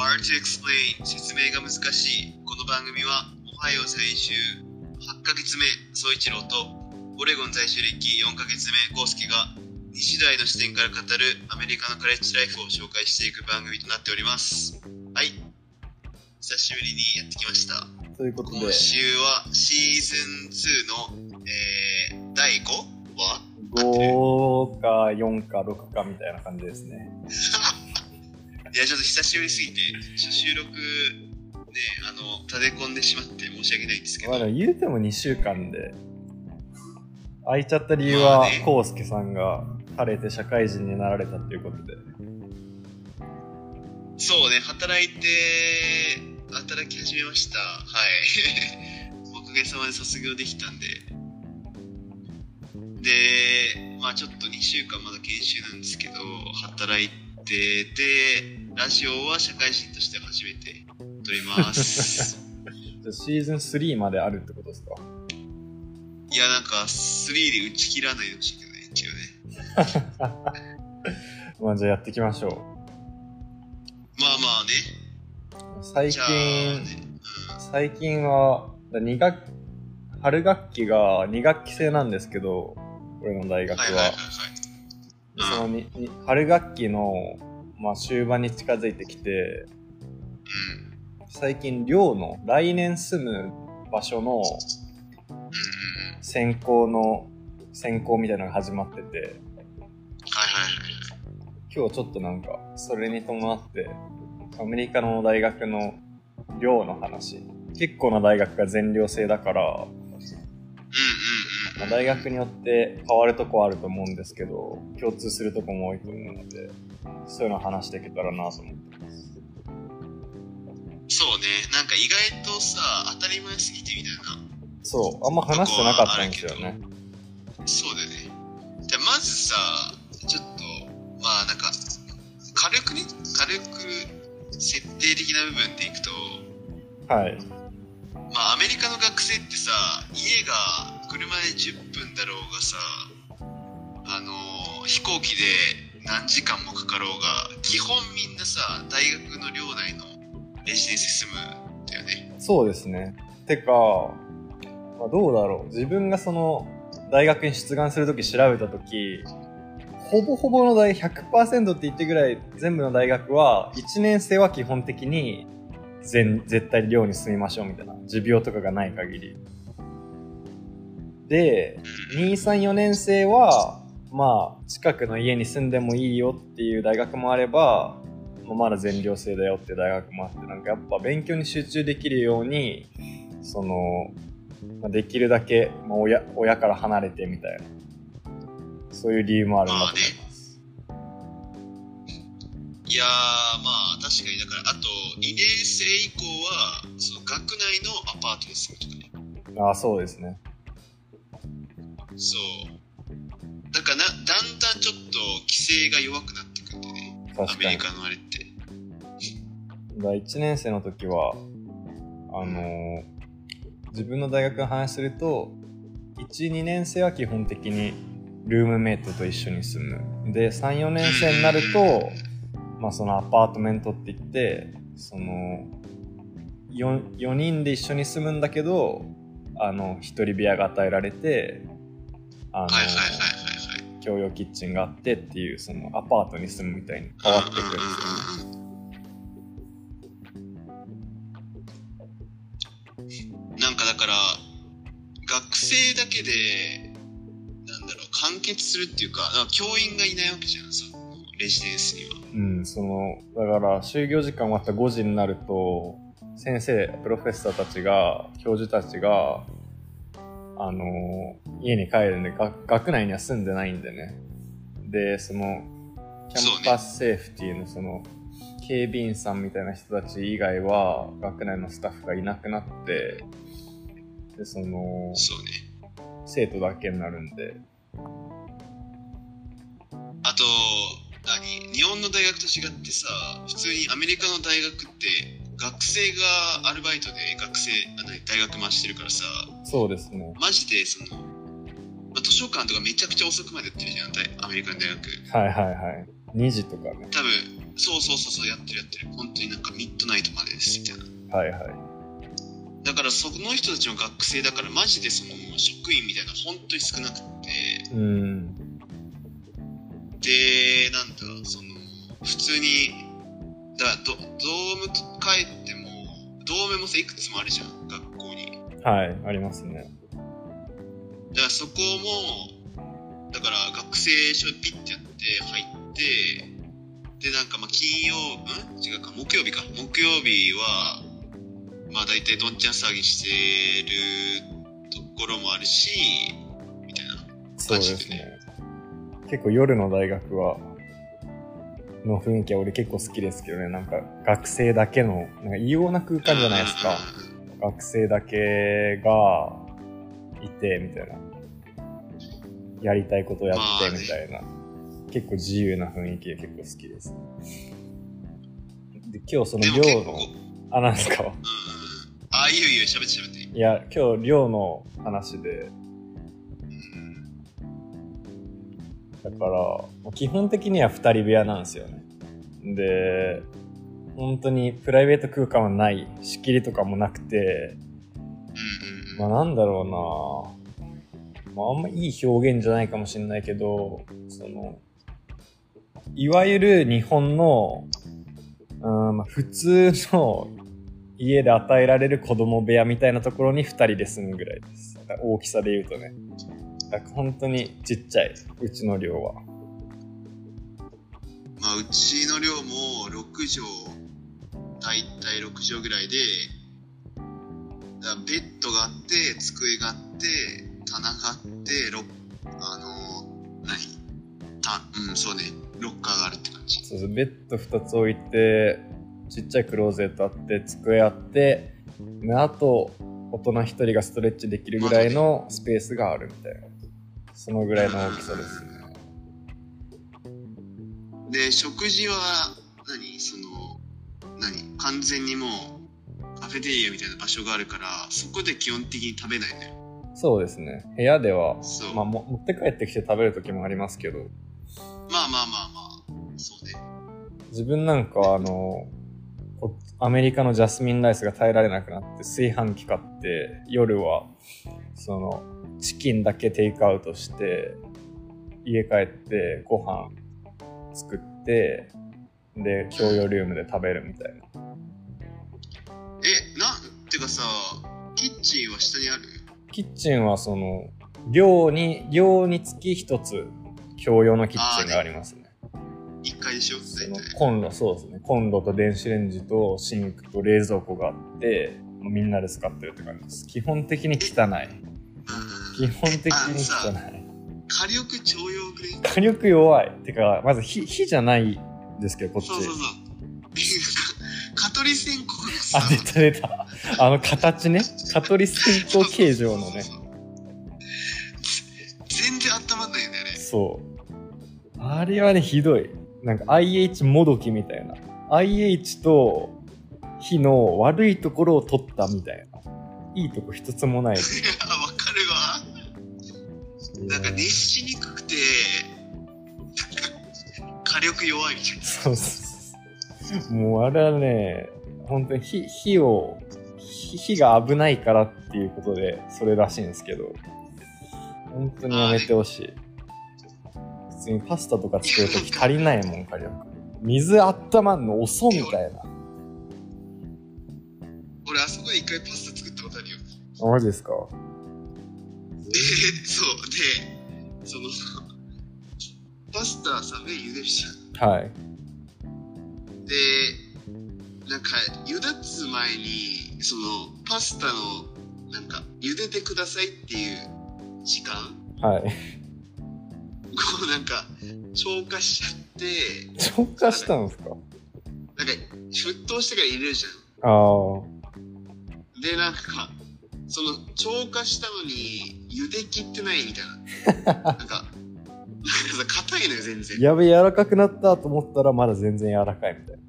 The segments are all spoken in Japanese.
Hard to explain 説明が難しいこの番組はオハイオ在住8ヶ月目総一郎とオレゴン在住歴4ヶ月目コウスケが2次代の視点から語るアメリカのカレッジライフを紹介していく番組となっておりますはい久しぶりにやってきましたということで今、週はシーズン2の、えー、第 5? は5か4か6かみたいな感じですね。いやちょっと久しぶりすぎて初収録ねあの立て込んでしまって申し訳ないんですけど、まあ言うても2週間で、空いちゃった理由まはあね、コウスケさんが晴れて社会人になられたっていうことで。そうね働いて働き始めました。はい。おかげさまで卒業できたんで。でまあちょっと2週間まだ研修なんですけど働いてでラジオは社会人として初めて撮ります。じゃあシーズン3まであるってことですか？いやなんか3で打ち切らないでほしいけどね一応ね。まあじゃあやっていきましょまあまあね。う。最近、ね最近は、2学、春学期が2学期制なんですけど、俺の大学は。そのにに春学期の、まあ、終盤に近づいてきて、うん。最近寮の来年住む場所の選考の選考みたいなのが始まってて、今日ちょっとなんか、それに伴って、アメリカの大学の寮の話、結構な大学が全寮制だから、まあ、大学によって変わるとこあると思うんですけど、共通するとこも多いと思うので、そういうの話していけたらなと思ってます。そうねなんか意外とさ当たり前すぎてみたいなそう、あんま話してなかったんですよね。そうだよねじゃあまずさちょっとまあなんか軽くね軽く設定的な部分でいくとはい。まあアメリカの学生ってさ家が車で10分だろうがさあの飛行機で何時間もかかろうが基本みんなさ大学の寮内のレジデンスに住むんだよねそうですね。てか、まあ、どうだろう。自分がその、大学に出願するとき調べたとき、ほぼほぼの大100%って言ってぐらい全部の大学は、1年生は基本的に全、絶対寮に住みましょうみたいな。持病とかがない限り。で、2、3、4年生は、まあ、近くの家に住んでもいいよっていう大学もあれば、まあまだ全寮制だよっていう大学もあって、なんかやっぱ勉強に集中できるように、その、まあ、できるだけ、まあ、親、親から離れてみたいな。そういう理由もあるんだと思います。いやーまあ確かにだからあと2年生以降はその学内のアパートに住むとかねああ、そうですね。そうだからなだんだんちょっと規制が弱くなってくんでねア。メリカのあれってだ1年生の時は、あのー自分の大学の話すると、1、2年生は基本的にルームメイトと一緒に住む。で、3、4年生になると、まあそのアパートメントって言って、その、4, 4人で一緒に住むんだけど、あの、一人部屋が与えられて、あのはいはいはいはいはい共用キッチンがあってっていう、そのアパートに住むみたいに変わってくるんですよね。なんかだから学生だけでなんだろう完結するっていうかか教員がいないわけじゃんそのレジデンスにはうん、その、だから、就業時間終わった5時になると、先生、プロフェッサーたちが、教授たちが、あの、家に帰るんで、が学内には住んでないんでね。で、その、キャンパスセーフティーのその、警備員さんみたいな人たち以外は、学内のスタッフがいなくなって、で、その、そうね。生徒だけになるんで、あと何？日本の大学と違ってさ普通にアメリカの大学って学生がアルバイトで学生あ何大学回してるからさそうですね。マジでその、まあ、図書館とかめちゃくちゃ遅くまでやってるじゃん大アメリカの大学はいはいはい。2時とかね。多分そうそうそうそう、やってるやってる。本当になんかミッドナイトまでです、みたいな。はいはい。だからその人たちの学生だからマジでその職員みたいな本当に少なくてうん。でなんだその普通にだドドーム帰ってもドームもさいくつもあるじゃん。学校に。はい、ありますね。だからそこもだから学生証ピッてやって入ってでなんかまあ金曜ん？違うか。木曜日か。木曜日はまあ大体どんちゃん騒ぎしてるところもあるしみたいなそうですね。結構夜の大学は、の雰囲気は俺結構好きですけどね。なんか学生だけの、なんか異様な空間じゃないですか。学生だけがいて、みたいな。やりたいことやって、みたいな。結構自由な雰囲気で結構好きです。で、今日その寮の構、、あ、なんですか？あ、いいよいいよ、喋って喋って。いや、今日寮の話で、だから、基本的には二人部屋なんですよね。で、本当にプライベート空間はない、仕切りとかもなくて、まあなんだろうなまああんまいい表現じゃないかもしれないけど、その、いわゆる日本の、うんまあ、普通の家で与えられる子供部屋みたいなところに二人で住むぐらいです。大きさで言うとね。だから本当にちっちゃい、うちの寮は。まあ、うちの寮も6畳、大体6畳ぐらいで、だベッドがあって、机があって、棚があって、あのー、何？た、うん、そうね、ロッカーがあるって感じ。そうそう、ベッド2つ置いて、ちっちゃいクローゼットあって、机あって、であと、大人1人がストレッチできるぐらいのスペースがあるみたいな。そのぐらいの大きさですね。で、食事は何、その、何？完全にもう、カフェテリアみたいな場所があるから、そこで基本的に食べないんだよ。そうですね。部屋では。まあ、も持って帰ってきて食べる時もありますけど、まあまあまあまあ、そうね。自分なんかはあの、こアメリカのジャスミンライスが耐えられなくなって炊飯器買って夜はそのチキンだけテイクアウトして家帰ってご飯作ってで共用ルームで食べるみたいな。え、なんてかさ、キッチンは下にある？キッチンはその寮に寮につき一つ共用のキッチンがありますね ?1 階でしょ？大体。コンロそうですね。コンロと電子レンジとシンクと冷蔵庫があってみんなで使ってるって感じです。基本的に汚い基うん本的に汚い。火力超弱くね火力弱いてかまず火火じゃないですけどこっち。そうそうそう。蚊取り線香のさ、あ出た出た。あの形ね。蚊取り線香形状のね。全然温まんないんだよね。そう。あれはねひどい。なんか IH もどきみたいな。IH と火の悪いところを取ったみたいな。いいとこ一つもない。なんか熱しにくくて、火力弱いみたいな。そうそう。もうあれはね、本当に火火を、火火が危ないからっていうことで、それらしいんですけど、本当にやめてほしい。普通にパスタとか作るとき足りないもん、火力。水温まんの遅みたいな。俺、あそこで一回パスタ作ったことあるよ。あマジですか？で、そう、で、その、パスタさ、麺茹でるじゃん。はい。で、なんか、茹だつ前に、その、パスタの、なんか、茹でてくださいっていう時間？はい。こうなんか、消化しちゃって、消化したんですか？なんか、沸騰してから入れるじああ。ゃん。で、なんか、その、超過したのに、茹で切ってないみたいな。なんか、なんかさ、硬いのよ、全然。やべ、柔らかくなったと思ったらまだ全然柔らかいみたいな。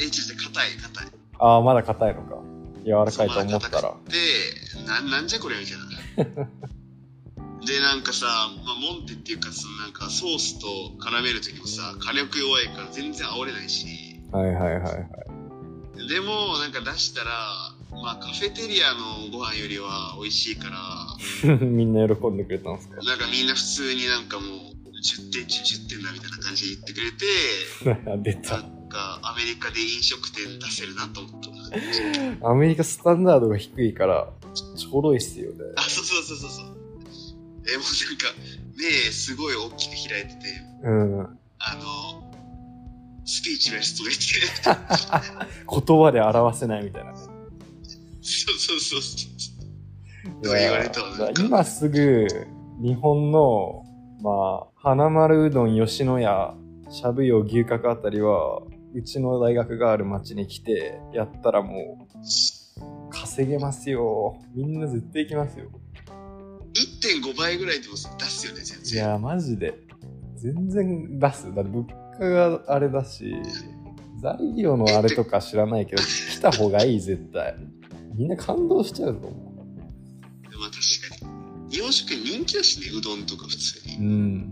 え、ちょっと硬い、硬い。ああ、まだ硬いのか。柔らかいと思ったら。で、な、なんじゃこれみたいな。でなんかさ、まあ、モンテっていうかそのなんかソースと絡める時もさ火力弱いから全然煽れないしはいはいはいはい。でもなんか出したらまあカフェテリアのご飯よりは美味しいから みんな喜んでくれたんですか？なんかみんな普通になんかもう10点中10点だみたいな感じで言ってくれて 出なた。んかアメリカで飲食店出せるなと思ったアメリカスタンダードが低いから、ちょちょうどいいっすよね。あそうそうそうそうそうえもうなんか目すごい大きく開いててうん。あのスピーチレスとか言って 言葉で表せないみたいなね。そうそうそうそう言われたわ今すぐ、日本の、まあ、花丸うどん吉野家、しゃぶ葉牛角あたりは、うちの大学がある町に来て、やったらもう、稼げますよ。みんな絶対行きますよ。1.5倍ぐらいでも出すよね全然いや、マジで。全然出す。だって物価があれだし、材料のあれとか知らないけど、来た方がいい、絶対。みんな感動しちゃうと思まあ確かに。日本食人気だしねうどんとか普通う。に。うん。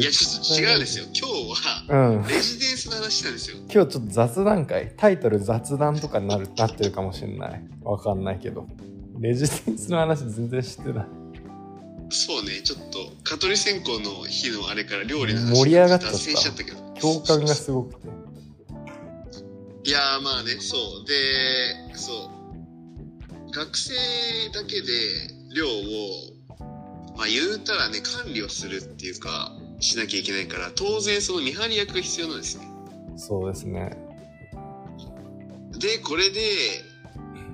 いやちょっと違うんですよ。今日はうん。レジデンスの話なんですよ。今日ちょっと雑談会。タイトル雑談とかになる なってるかもしれない。わかんないけど。レジステンスの話全然知ってない。そうね。ちょっと蚊取り線香の日のあれから料理の話盛り上がっちゃった。脱線しちゃったけど。共感がすごくていやーまあねそう。でそう。学生だけで量をまあ言うたらね管理をするっていうかしなきゃいけないから当然その見張り役が必要なんですねそうですね。でこれで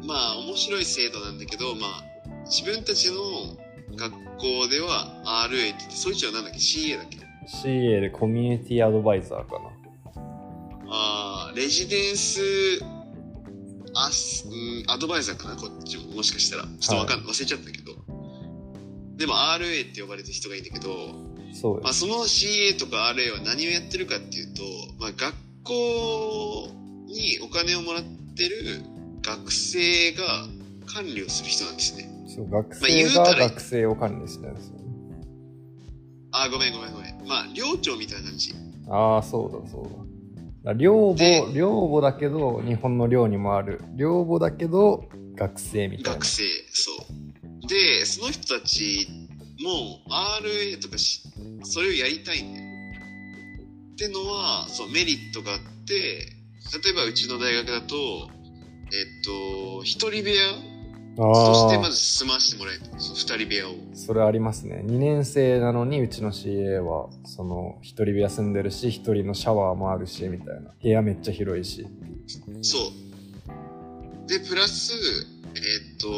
まあ面白い制度なんだけどまあ自分たちの学校では RA って言ってそいつはなんだっけ？CA だっけ？CA でコミュニティアドバイザーかな。あーレジデンスアス、うん、アドバイザーかなこっちももしかしたら。ちょっとわかん、忘れちゃったけど。でも RA って呼ばれてる人がいいんだけど、まあ、そうです。その CA とか RA は何をやってるかっていうと、まあ、学校にお金をもらってる学生が管理をする人なんですね。そう学生が学生を管理してるんですよね。あーごめんごめんごめん。まあ寮長みたいな感じ。ああそうだそうだだ寮で母寮母だけど日本の寮にもある。寮母だけど学生みたいな。学生そう。でその人たちも RA とかしそれをやりたいんだよ。ってのはそうメリットがあって例えばうちの大学だとえっと一人部屋としてまず住ましてもらえるそう二人部屋を。それありますね2年生なのにうちの CA はその一人部屋住んでるし一人のシャワーもあるしみたいな。部屋めっちゃ広いし。そう。でプラスえっと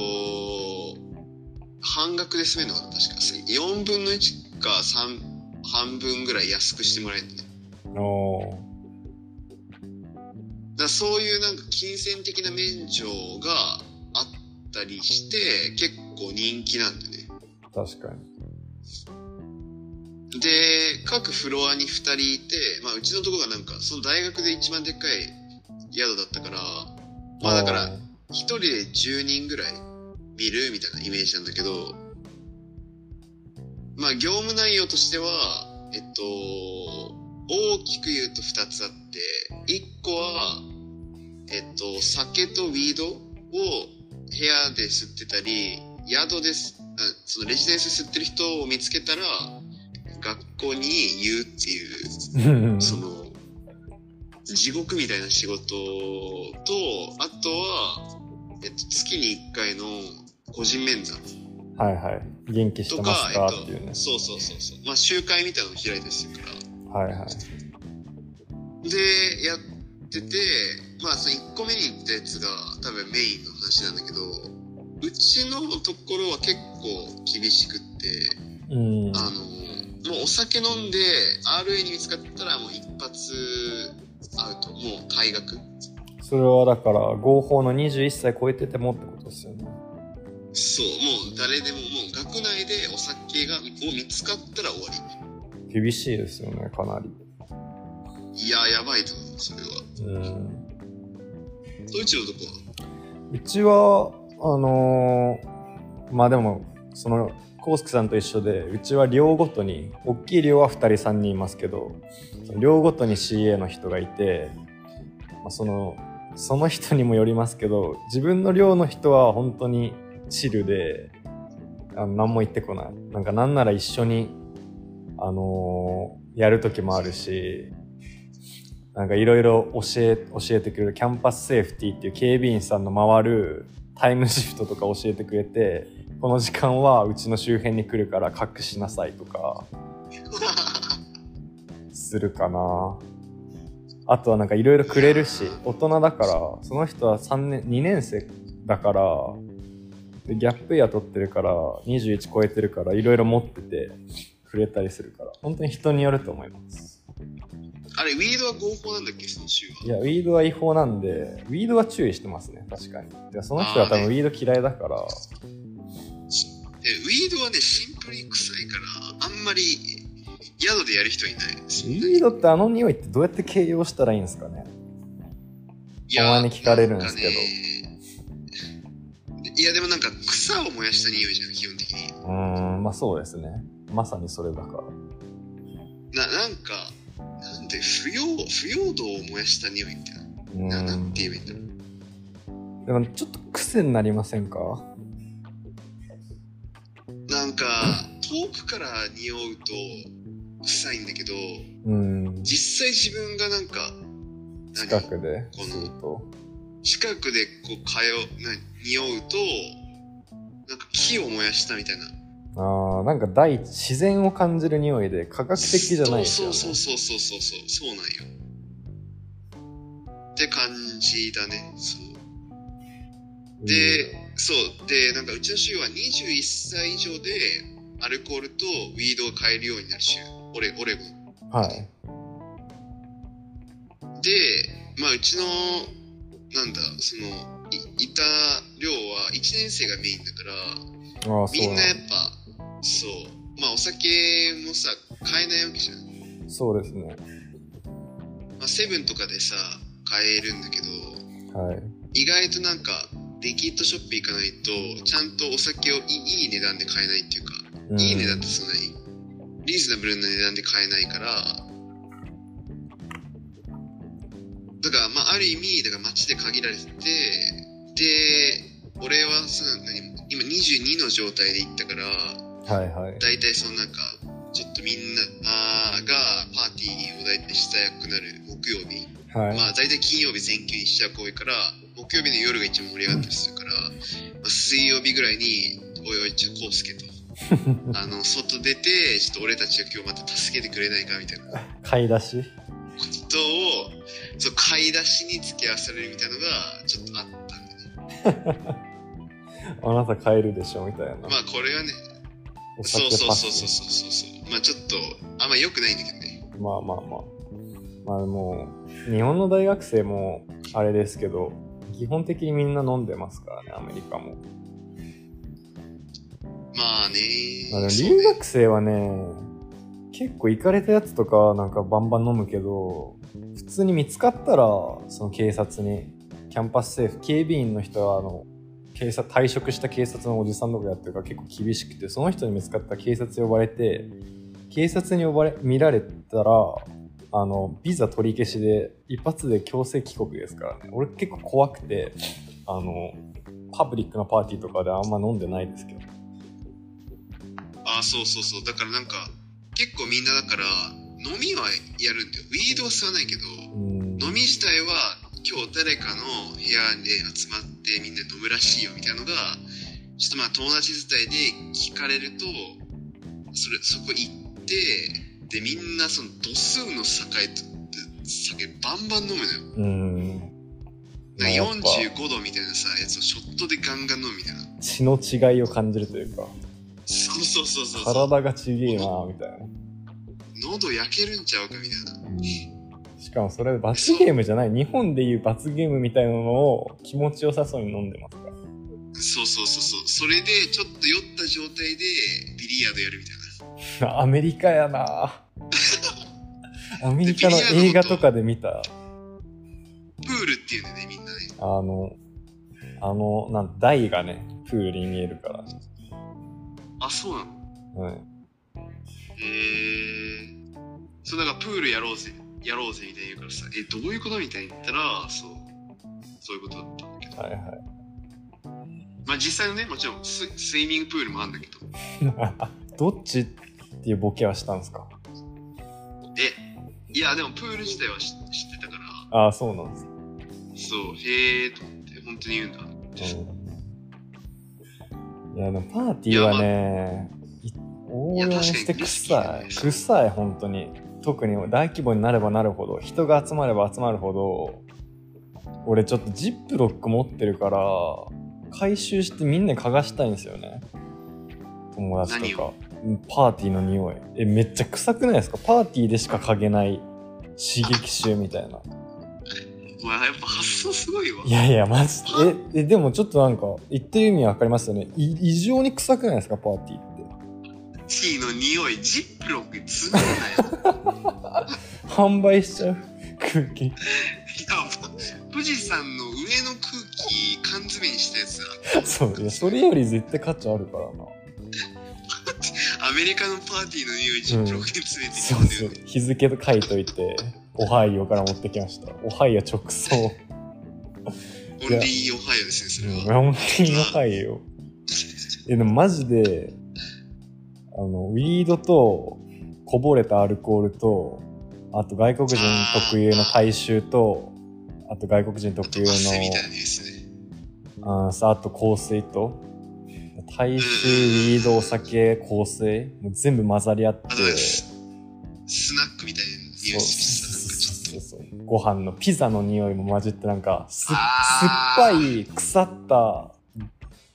半額で住めるのかな確か。4分の1か3半分ぐらい安くしてもらえるんだそういうなんか金銭的な免除があったりして結構人気なんだよね。確かに。で各フロアに2人いて、まあ、うちのとこがなんかその大学で一番でっかい宿だったからまあだからあー1人で10人ぐらい見るみたいなイメージなんだけどまあ業務内容としてはえっと大きく言うと2つあって1個はえっと酒とウィードを部屋で吸ってたり宿ですあそのレジデンス吸ってる人を見つけたら学校に言うっていうその地獄みたいな仕事とあとは、えっと、月に1回の個人面談。はいはい。元気してとますか、かっていうね。えっと、そうそうそうそう。まあ集会みたいなのを開いたりするから。はいはい。でやっててまあその1個目に行ったやつが多分メインの話なんだけどうちのところは結構厳しくってうん。あのもうお酒飲んで RA に見つかったらもう一発アウトもう退学。それはだから合法の21歳超えててもってことですよね。そうもう誰でももう学内でお酒がを見つかったら終わ厳しいですよねかなりり。いややばいと思うそれは。うんドイツのとこうちはあのーまあでもそのコウスケさんと一緒でうちは寮ごとに大きい寮は2人3人いますけど寮ごとに CA の人がいて、まあ、そのその人にもよりますけど自分の寮の人は本当にチルであの何も言ってこない。なんかなんなら一緒にあのーやる時もあるしなんかいろいろ教え教えてくれるキャンパスセーフティーっていう警備員さんの回るタイムシフトとか教えてくれてこの時間はうちの周辺に来るから隠しなさいとかするかな。あとはなんかいろいろくれるし大人だからその人は3年2年生だからでギャップイヤー取ってるから21超えてるからいろいろ持っててくれたりするから本当に人によると思います。あれ、ウィードは合法なんだっけ、その州は？いやウィードは違法なんでウィードは注意してますね確かに。でその人は多分ウィード嫌いだから。で、ウィードはね、シンプルに臭いから、あんまり宿でやる人いない。ウィードってあの匂いってどうやって形容したらいいんですかね？いたまに聞かれるんですけど。いや、でもなんか草を燃やした匂いじゃん、基本的に。うーんまあそうですね。まさにそれだから。な、なんか、なんで、不要、不要度を燃やした匂いみたいな。うななんて言えばいいんだろう。でもちょっと癖になりませんか？なんか、遠くから匂うと臭いんだけど、うん実際自分がなんか、何近くでこの近くでこう、かよ、な匂うと、なんか木を燃やしたみたいな。あなんか大自然を感じる匂いで科学的じゃないですよねそうそうそうそうそうそう、なんよ。って感じだね。そう。で、そう。で、なんかうちの州は21歳以上でアルコールとウィードを買えるようになる州。オレオレゴン。はいで、まあうちの、なんだ、その、いいた寮は1年生がメインだから、みんなやっぱ、そう。まあお酒もさ、買えないわけじゃん。そうですねまあセブンとかでさ、買えるんだけど、はい意外となんか、リキッドショップ行かないと、ちゃんとお酒をいい値段で買えないっていうか、うんいい値段ってそんなに、リーズナブルな値段で買えないから、だから、まあ、ある意味、だから街で限られてて、で、俺はさ、何今22の状態で行ったから、はいはい。大体そのなんか、ちょっとみんながパーティーを大体したくなる木曜日、はい、まあ大体金曜日全休にしちゃう子多いから、木曜日の夜が一番盛り上がったりするから、まあ、水曜日ぐらいに、おいおい、ちょ、コウスケと、あの、外出て、ちょっと俺たちが今日また助けてくれないかみたいな。こ買い出し？とを、そう、買い出しに付き合わされるみたいなのが、ちょっとあったんでね。あなた買えるでしょみたいな。まあこれはね、おそうそうそうそうそうそうそう。まあちょっと、あんま良くないんだけどね。まあまあまあまあもう日本の大学生もあれですけど基本的にみんな飲んでますからねアメリカも、まあねまあ、でも留学生はね結構行かれたやつとかなんかバンバン飲むけど普通に見つかったらその警察に campus safe 警備員の人はあの警察退職した警察のおじさんとかやってるから結構厳しくてその人に見つかったら警察呼ばれて警察に呼ばれ見られたらあのビザ取り消しで一発で強制帰国ですからね俺結構怖くてあのパブリックなパーティーとかであんま飲んでないですけどあそうそうそう。だからなんか、結構みんなだから、飲みはやるんだよ。ウィードは吸わないけど、うん飲み自体は今日誰かの部屋で集まってみんな飲むらしいよみたいなのが、ちょっとまあ友達伝いで聞かれると、それ、そこ行って、で、みんなその度数の酒と酒バンバン飲むのよ。うんなんかまあやっぱ45度みたいなさ、やつをショットでガンガン飲むみたいな。血の違いを感じるというかそうそうそうそう。体がちげえなみたいな、喉焼けるんちゃうかみたいな。しかもそれ罰ゲームじゃない日本でいう罰ゲームみたいなのを気持ちよさそうに飲んでますか？らそうそうそうそう。それでちょっと酔った状態でビリヤードやるみたいな。アメリカやなアメリカの映画とかで見たプールっていうんだよね、みんなね。あのあのなん台がねプールに見えるからあ、そうなの？はい。へえそうなんかプールやろうぜやろうぜみたいに言うからさえどういうことみたいに言ったらそうそういうことだったんだけどはいはい。まあ実際のねもちろんススイミングプールもあるんだけど どっちっていうボケはしたんですか？えいやでもプール自体は知知ってたからああ、そうなんです。そうへえと思って本当に言うんだってうん、いや、でもパーティーはね、い応援していや確かにリスキーだね臭い。臭い、本当に。特に大規模になればなるほど、人が集まれば集まるほど、俺ちょっとジップロック持ってるから、回収してみんなに嗅がしたいんですよね。友達とか。うんパーティーの匂い。え、めっちゃ臭くないですか？パーティーでしか嗅げない刺激臭みたいな。お前やっぱ発想すごいわいやいや、マジで。え、えでもちょっとなんか、言ってる意味わかりますよね。い異常に臭くないですか、パーティーって。ティーの匂いジップロックに詰めるなよ販売しちゃう空気。いや富士山の上の空気缶詰にしたやつだそう。いや、それより絶対価値あるからな。アメリカのパーティーの匂いジップロックに詰めてきそうそうたんだよね。。日付と書いといて、オハイオから持ってきました。オハイオ直送。オンリーオハイオですね、それは。うん、本当にオハイオ。え、でもマジで、あの、ウィードと、こぼれたアルコールと、あと外国人特有の大衆と、あと外国人特有の、バスみたいなですね。あさあと香水と、大衆、ウィード、お酒、香水、もう全部混ざり合ってススナックみたいな匂いするさ、なんかちょっそうそうそうご飯のピザの匂いも混じってなんかす酸っぱい腐った。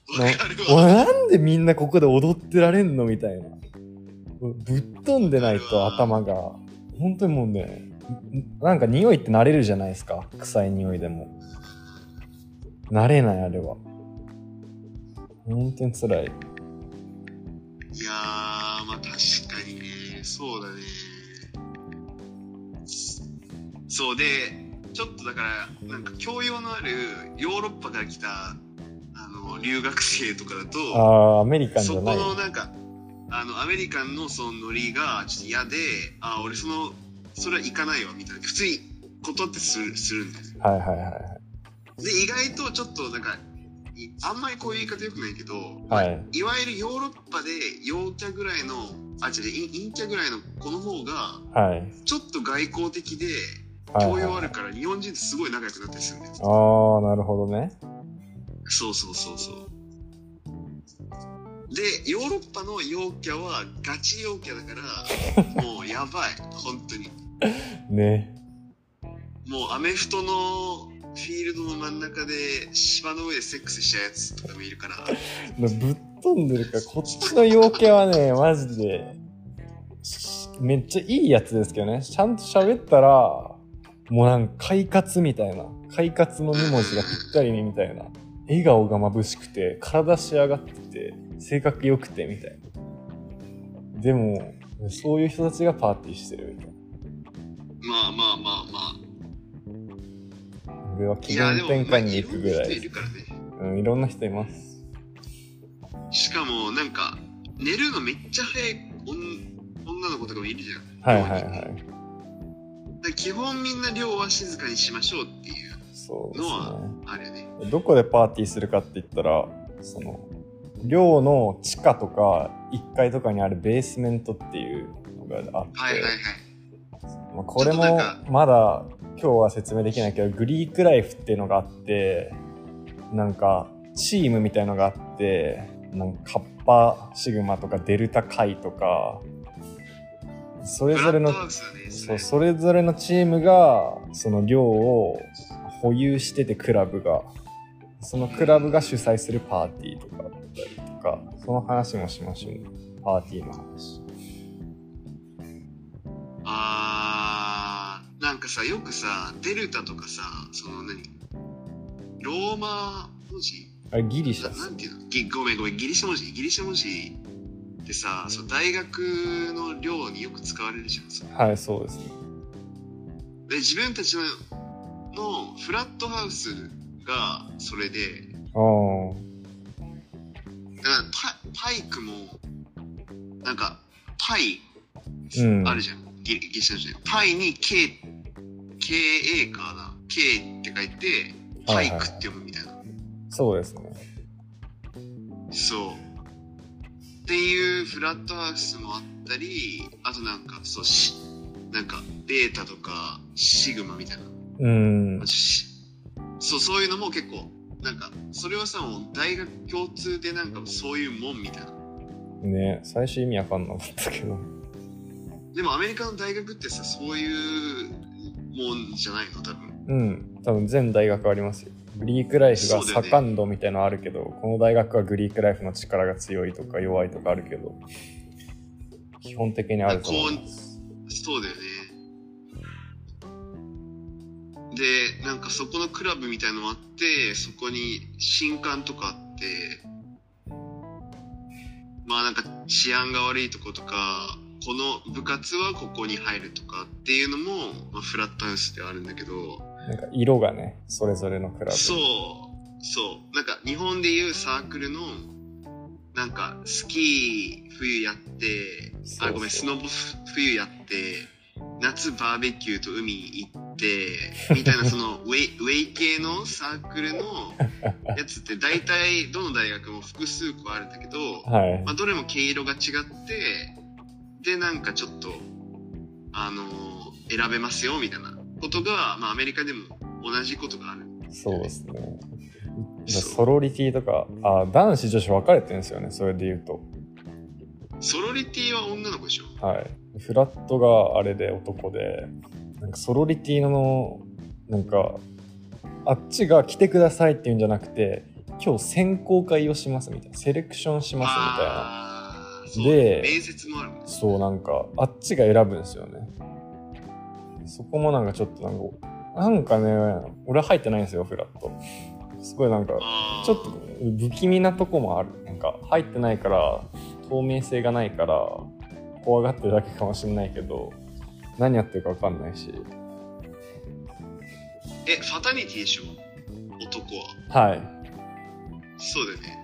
なんでみんなここで踊ってられんのみたいな。ぶっ飛んでないと頭が。本当にもうねんなんか匂いって慣れるじゃないですか。臭い匂いでも。慣れないあれは。本当に辛い。いやー、まあ確かにね、そうだね。そうで、ちょっとだから、なんか教養のあるヨーロッパから来た、留学生とかだと、あーアメリカンじそこゃないのなんか、あの、アメリカンのそのノリがちょっと嫌で、あ、俺その、それは行かないわ、みたいな。普通に断ってする、するんだよね。はいはいはいはいで、意外とちょっとなんか、いあんまりこういう言い方よくないけど、はいいわゆるヨーロッパで陽キャぐらいの、あ、違う、陰陰キャぐらいの子の方が、はいちょっと外交的で、はい教養あはいるから、日本人とすごい仲良くなったりするんだよ。ああなるほどねそうそうそうそう。で、ヨーロッパの陽キャはガチ陽キャだから、もうやばい、本当に。ねもうアメフトのフィールドの真ん中で芝の上でセックスしちゃうやつとかもいるから、ぶっ飛んでるから、こっちの陽キャはね、マジで、しめっちゃいいやつですけどね。ちゃんと喋ったら、もうなんか快活みたいな。快活の2文字がぴったりにみたいな。笑顔が眩しくて、体仕上がってて、性格良くてみたいな。でも、そういう人たちがパーティーしてるみたいまあまあまあまあ。な。俺は気分転換に行くぐらいまあいろんな人いるからね。うん、いろんな人います。しかも、なんか、寝るのめっちゃ早い女女の子とかもいるじゃん。はいはいはい。基本みんな寮は静かにしましょうっていうそうですのはね。あるよね。どこでパーティーするかって言ったら、その、寮の地下とか1階とかにあるベースメントっていうのがあって、はいはいはい。まあ、これもまだ今日は説明できないけど、グリークライフっていうのがあって、なんかチームみたいのがあって、なんかカッパシグマとかデルタカイとか、それぞれのそうそれぞれのチームがその寮を保有しててクラブが。そのクラブが主催するパーティーとかだったりとか。その話もしましょう。ねパーティーの話。あー、なんかさ、よくさ、デルタとかさ、その何？ローマ文字？あれギリシャ。なんていうの？ぎごめんごめん、ギリシャ文字？ギリシャ文字ってさ、そう大学の寮によく使われるじゃん。はいそうですね。で、自分たちののフラットハウスがそれで、ああだからパパイクもなんか、パイ、うんあるじゃん。ギリギリシャじゃん。パイに K、KA かな。K って書いて、パイクって読むみたいな。そうですね。そう。っていうフラットハウスもあったり、あとなんか、そうし、なんか、ベータとか、シグマみたいな。うん。しそう、そういうのも結構、なんか、それはさ、もう大学共通でなんかそういうもんみたいな。ね最初意味わかんなかったけど。でもアメリカの大学ってさ、そういうもんじゃないの多分。うん。多分全大学ありますよ。グリークライフがそうだよね盛ん度みたいなのあるけど、この大学はグリークライフの力が強いとか弱いとかあるけど、基本的にあると思います。そうだよね。で、なんかそこのクラブみたいのもあって、そこに新刊とかあって、まあなんか治安が悪いとことか、この部活はここに入るとかっていうのも、まあ、フラットハウスではあるんだけど、なんか色がね、それぞれのクラブ。そう、そう。なんか日本でいうサークルの、なんかスキー冬やって、あ、ごめん、スノボ冬やって、夏バーベキューと海行って、みたいなその ウェイウェイ系のサークルのやつって大体どの大学も複数個あるんだけど、はい。まあ、どれも毛色が違って、で、なんかちょっと、あのー選べますよみたいなことが、まあ、アメリカでも同じことがある。そうですね。ソロリティとか、あ、男子女子分かれてるんですよね、それで言うと。ソロリティは女の子でしょはい。フラットがあれで男で、なんかソロリティの、なんか、あっちが来てくださいって言うんじゃなくて、今日選考会をしますみたいな、セレクションしますみたいな。で面接もあるそう、なんか、あっちが選ぶんですよね。そこもなんかちょっとなんか、なんかね、俺は入ってないんですよ、フラット。すごいなんか、ちょっと不気味なとこもある。なんか、入ってないから、透明性がないから、怖がってるだけかもしれないけど、何やってるかわかんないし。えファタニティでしょ？男ははい。そうだよね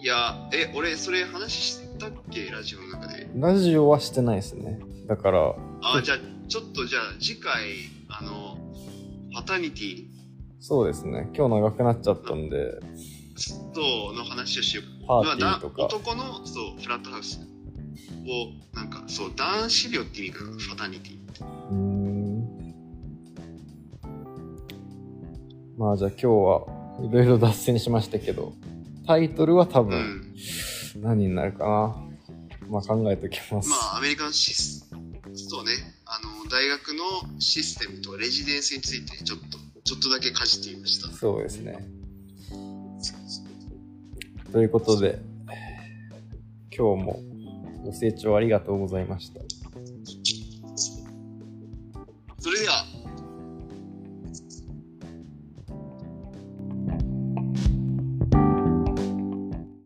いやえ俺それ話したっけ？ラジオの中でラジオはしてないですね。だから、あじゃあちょっとじゃあ次回あのファタニティそうですね。今日長くなっちゃったんで、との話をしようパーティーとか男のそうフラットハウスをなんかそう男子寮って意味かなファタニティって。まあじゃあ今日はいろいろ脱線しましたけど、タイトルは多分うん何になるかな。まあ考えておきます。まあアメリカのシスそうねあの大学のシステムとレジデンスについてちょっとちょっとだけかじってみましたそうですね。ということで、今日もご清聴ありがとうございました。